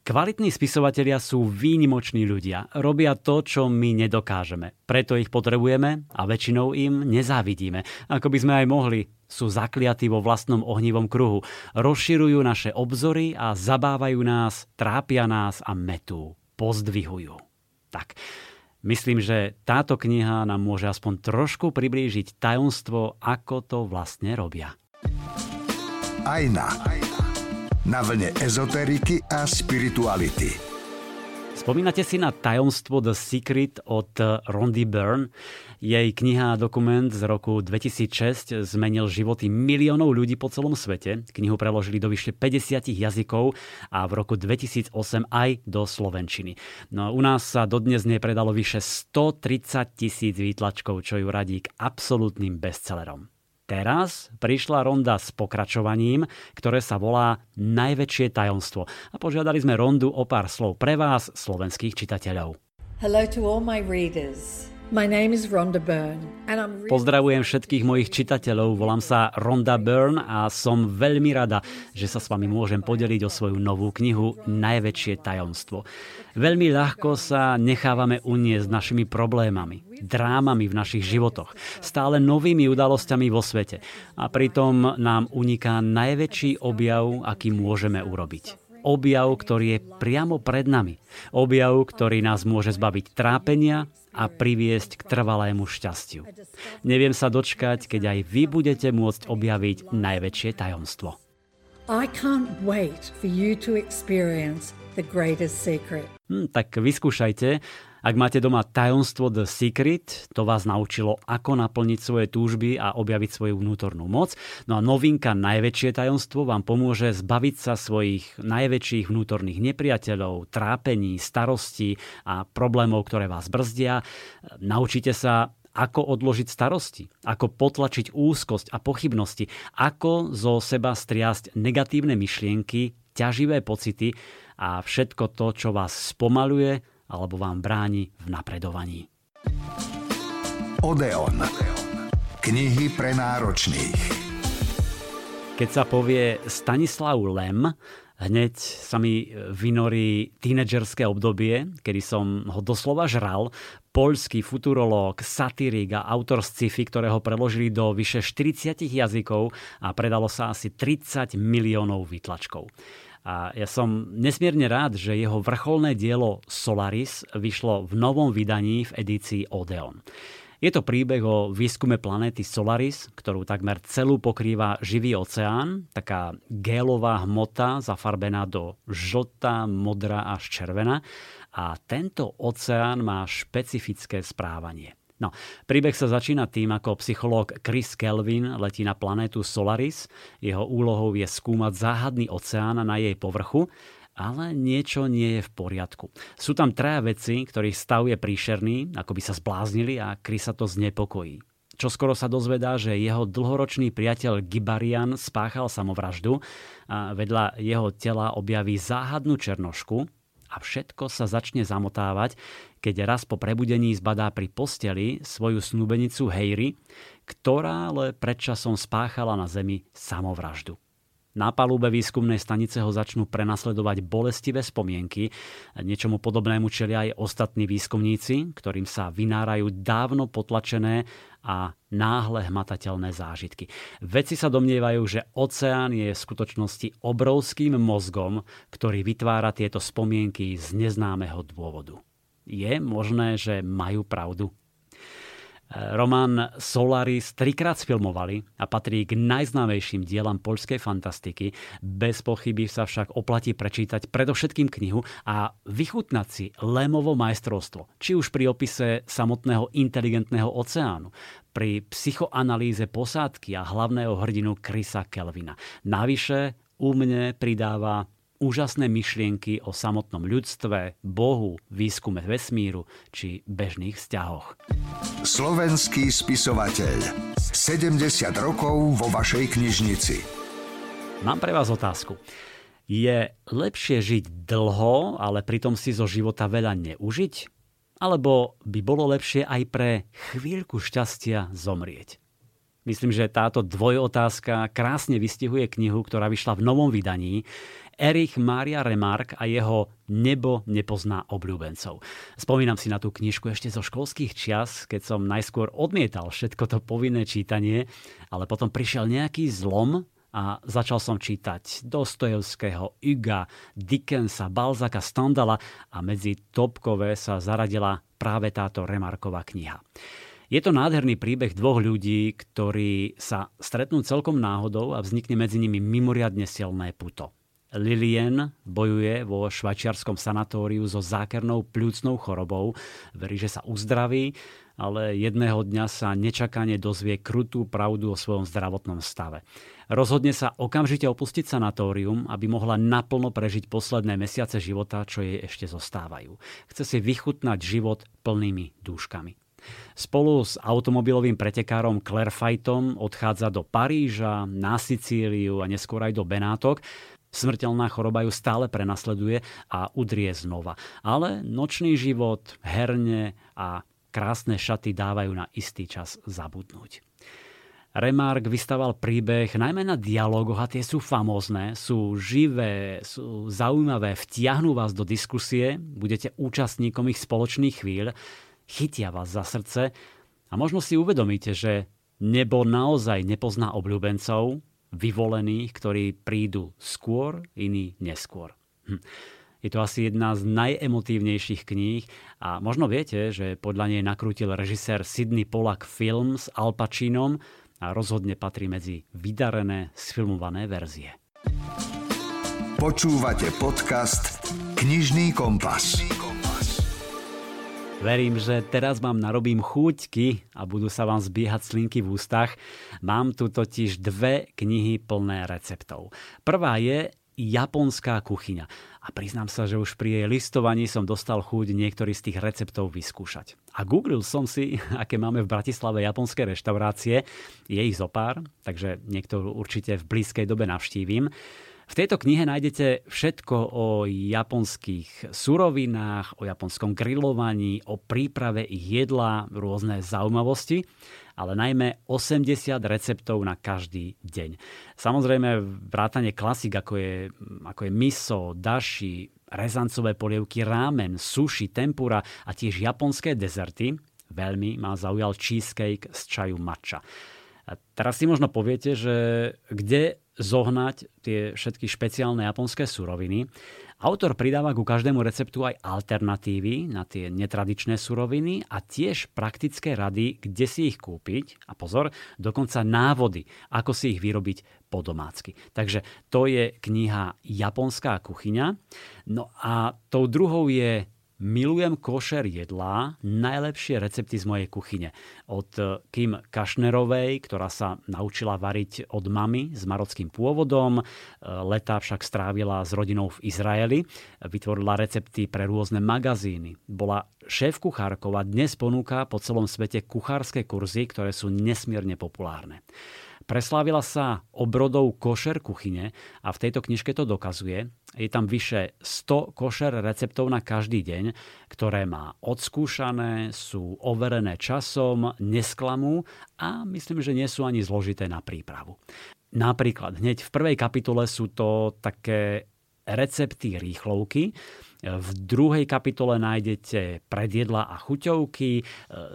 Kvalitní spisovatelia sú výnimoční ľudia. Robia to, čo my nedokážeme. Preto ich potrebujeme a väčšinou im nezávidíme. Ako by sme aj mohli. Sú zakliatí vo vlastnom ohnivom kruhu. Rozširujú naše obzory a zabávajú nás, trápia nás a metú. Pozdvihujú. Tak, Myslím, že táto kniha nám môže aspoň trošku priblížiť tajomstvo, ako to vlastne robia. Ajna. Na vlne ezoteriky a spirituality. Spomínate si na tajomstvo The Secret od Rondy Byrne? Jej kniha a dokument z roku 2006 zmenil životy miliónov ľudí po celom svete. Knihu preložili do vyše 50 jazykov a v roku 2008 aj do slovenčiny. No, u nás sa dodnes nepredalo vyše 130 tisíc výtlačkov, čo ju radí k absolútnym bestsellerom. Teraz prišla ronda s pokračovaním, ktoré sa volá Najväčšie tajomstvo. A požiadali sme rondu o pár slov pre vás, slovenských čitateľov. Hello to all my readers. Pozdravujem všetkých mojich čitateľov, volám sa Ronda Byrne a som veľmi rada, že sa s vami môžem podeliť o svoju novú knihu Najväčšie tajomstvo. Veľmi ľahko sa nechávame uniesť našimi problémami, drámami v našich životoch, stále novými udalosťami vo svete a pritom nám uniká najväčší objav, aký môžeme urobiť objav, ktorý je priamo pred nami. Objav, ktorý nás môže zbaviť trápenia a priviesť k trvalému šťastiu. Neviem sa dočkať, keď aj vy budete môcť objaviť najväčšie tajomstvo. I can't wait for you to experience the greatest secret. Hm, tak vyskúšajte ak máte doma tajomstvo The Secret, to vás naučilo, ako naplniť svoje túžby a objaviť svoju vnútornú moc. No a novinka Najväčšie tajomstvo vám pomôže zbaviť sa svojich najväčších vnútorných nepriateľov, trápení, starostí a problémov, ktoré vás brzdia. Naučite sa ako odložiť starosti, ako potlačiť úzkosť a pochybnosti, ako zo seba striasť negatívne myšlienky, ťaživé pocity a všetko to, čo vás spomaluje, alebo vám bráni v napredovaní. Odeon. Knihy pre náročných. Keď sa povie Stanislav Lem, hneď sa mi vynorí tínedžerské obdobie, kedy som ho doslova žral. Poľský futurológ, satírik a autor sci-fi, ktorého preložili do vyše 40 jazykov a predalo sa asi 30 miliónov výtlačkov. A ja som nesmierne rád, že jeho vrcholné dielo Solaris vyšlo v novom vydaní v edícii Odeon. Je to príbeh o výskume planéty Solaris, ktorú takmer celú pokrýva živý oceán, taká gélová hmota zafarbená do žltá, modrá až červená. A tento oceán má špecifické správanie. No, príbeh sa začína tým, ako psychológ Chris Kelvin letí na planétu Solaris. Jeho úlohou je skúmať záhadný oceán na jej povrchu, ale niečo nie je v poriadku. Sú tam traja veci, ktorých stav je príšerný, ako by sa zbláznili a Chris sa to znepokojí. Čo skoro sa dozvedá, že jeho dlhoročný priateľ Gibarian spáchal samovraždu a vedľa jeho tela objaví záhadnú černošku, a všetko sa začne zamotávať, keď raz po prebudení zbadá pri posteli svoju snúbenicu Hejry, ktorá ale predčasom spáchala na zemi samovraždu. Na palube výskumnej stanice ho začnú prenasledovať bolestivé spomienky. Niečomu podobnému čelia aj ostatní výskumníci, ktorým sa vynárajú dávno potlačené a náhle hmatateľné zážitky. Vedci sa domnievajú, že oceán je v skutočnosti obrovským mozgom, ktorý vytvára tieto spomienky z neznámeho dôvodu. Je možné, že majú pravdu? Román Solaris trikrát sfilmovali a patrí k najznámejším dielam poľskej fantastiky. Bez pochyby sa však oplatí prečítať predovšetkým knihu a vychutnať si Lémovo majstrovstvo, či už pri opise samotného inteligentného oceánu, pri psychoanalýze posádky a hlavného hrdinu Krisa Kelvina. Navyše u mne pridáva úžasné myšlienky o samotnom ľudstve, Bohu, výskume vesmíru či bežných vzťahoch. Slovenský spisovateľ. 70 rokov vo vašej knižnici. Mám pre vás otázku. Je lepšie žiť dlho, ale pritom si zo života veľa neužiť? Alebo by bolo lepšie aj pre chvíľku šťastia zomrieť? Myslím, že táto dvojotázka krásne vystihuje knihu, ktorá vyšla v novom vydaní. Erich Maria Remark a jeho Nebo nepozná obľúbencov. Spomínam si na tú knižku ešte zo školských čias, keď som najskôr odmietal všetko to povinné čítanie, ale potom prišiel nejaký zlom a začal som čítať Dostojevského, Uga, Dickensa, Balzaka, Stendala a medzi topkové sa zaradila práve táto Remarková kniha. Je to nádherný príbeh dvoch ľudí, ktorí sa stretnú celkom náhodou a vznikne medzi nimi mimoriadne silné puto. Lilien bojuje vo švajčiarskom sanatóriu so zákernou pľúcnou chorobou. Verí, že sa uzdraví, ale jedného dňa sa nečakane dozvie krutú pravdu o svojom zdravotnom stave. Rozhodne sa okamžite opustiť sanatórium, aby mohla naplno prežiť posledné mesiace života, čo jej ešte zostávajú. Chce si vychutnať život plnými dúškami. Spolu s automobilovým pretekárom Claire Fightom odchádza do Paríža, na Sicíliu a neskôr aj do Benátok. Smrteľná choroba ju stále prenasleduje a udrie znova. Ale nočný život, herne a krásne šaty dávajú na istý čas zabudnúť. Remark vystaval príbeh najmä na dialogoch a tie sú famózne, sú živé, sú zaujímavé, vtiahnú vás do diskusie, budete účastníkom ich spoločných chvíľ, chytia vás za srdce a možno si uvedomíte, že nebo naozaj nepozná obľúbencov, vyvolených, ktorí prídu skôr, iní neskôr. Hm. Je to asi jedna z najemotívnejších kníh a možno viete, že podľa nej nakrútil režisér Sidney Pollack film s Al Pacinom a rozhodne patrí medzi vydarené sfilmované verzie. Počúvate podcast Knižný kompas. Verím, že teraz vám narobím chúťky a budú sa vám zbiehať slinky v ústach. Mám tu totiž dve knihy plné receptov. Prvá je japonská kuchyňa. A priznám sa, že už pri jej listovaní som dostal chuť niektorý z tých receptov vyskúšať. A googlil som si, aké máme v Bratislave japonské reštaurácie. Je ich zopár, takže niekto určite v blízkej dobe navštívim. V tejto knihe nájdete všetko o japonských surovinách, o japonskom grillovaní, o príprave ich jedla, rôzne zaujímavosti, ale najmä 80 receptov na každý deň. Samozrejme vrátanie klasik, ako je, ako je miso, dashi, rezancové polievky, rámen, sushi, tempura a tiež japonské dezerty. Veľmi ma zaujal cheesecake z čaju matcha. A teraz si možno poviete, že kde zohnať tie všetky špeciálne japonské suroviny. Autor pridáva ku každému receptu aj alternatívy na tie netradičné suroviny a tiež praktické rady, kde si ich kúpiť a pozor, dokonca návody, ako si ich vyrobiť po domácky. Takže to je kniha Japonská kuchyňa. No a tou druhou je Milujem košer jedlá, najlepšie recepty z mojej kuchyne. Od eh, Kim Kašnerovej, ktorá sa naučila variť od mamy s marockým pôvodom, eh, leta však strávila s rodinou v Izraeli, vytvorila recepty pre rôzne magazíny. Bola šéf kuchárkov a dnes ponúka po celom svete kuchárske kurzy, ktoré sú nesmierne populárne. Preslávila sa obrodou košer kuchyne a v tejto knižke to dokazuje. Je tam vyše 100 košer receptov na každý deň, ktoré má odskúšané, sú overené časom, nesklamú a myslím, že nie sú ani zložité na prípravu. Napríklad hneď v prvej kapitole sú to také recepty rýchlovky, v druhej kapitole nájdete predjedla a chuťovky.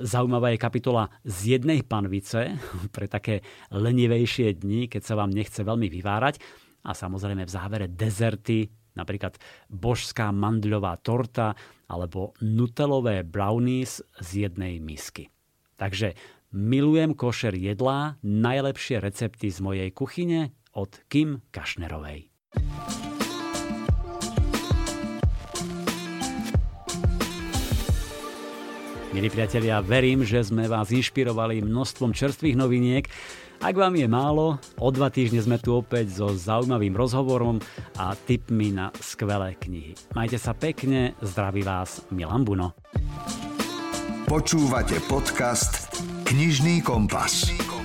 Zaujímavá je kapitola z jednej panvice pre také lenivejšie dni, keď sa vám nechce veľmi vyvárať. A samozrejme v závere dezerty, napríklad božská mandľová torta alebo nutelové brownies z jednej misky. Takže milujem košer jedlá, najlepšie recepty z mojej kuchyne od Kim Kašnerovej. Milí priatelia, verím, že sme vás inšpirovali množstvom čerstvých noviniek. Ak vám je málo, o dva týždne sme tu opäť so zaujímavým rozhovorom a tipmi na skvelé knihy. Majte sa pekne, zdraví vás Milan Buno. Počúvate podcast Knižný kompas. Knižný kompas.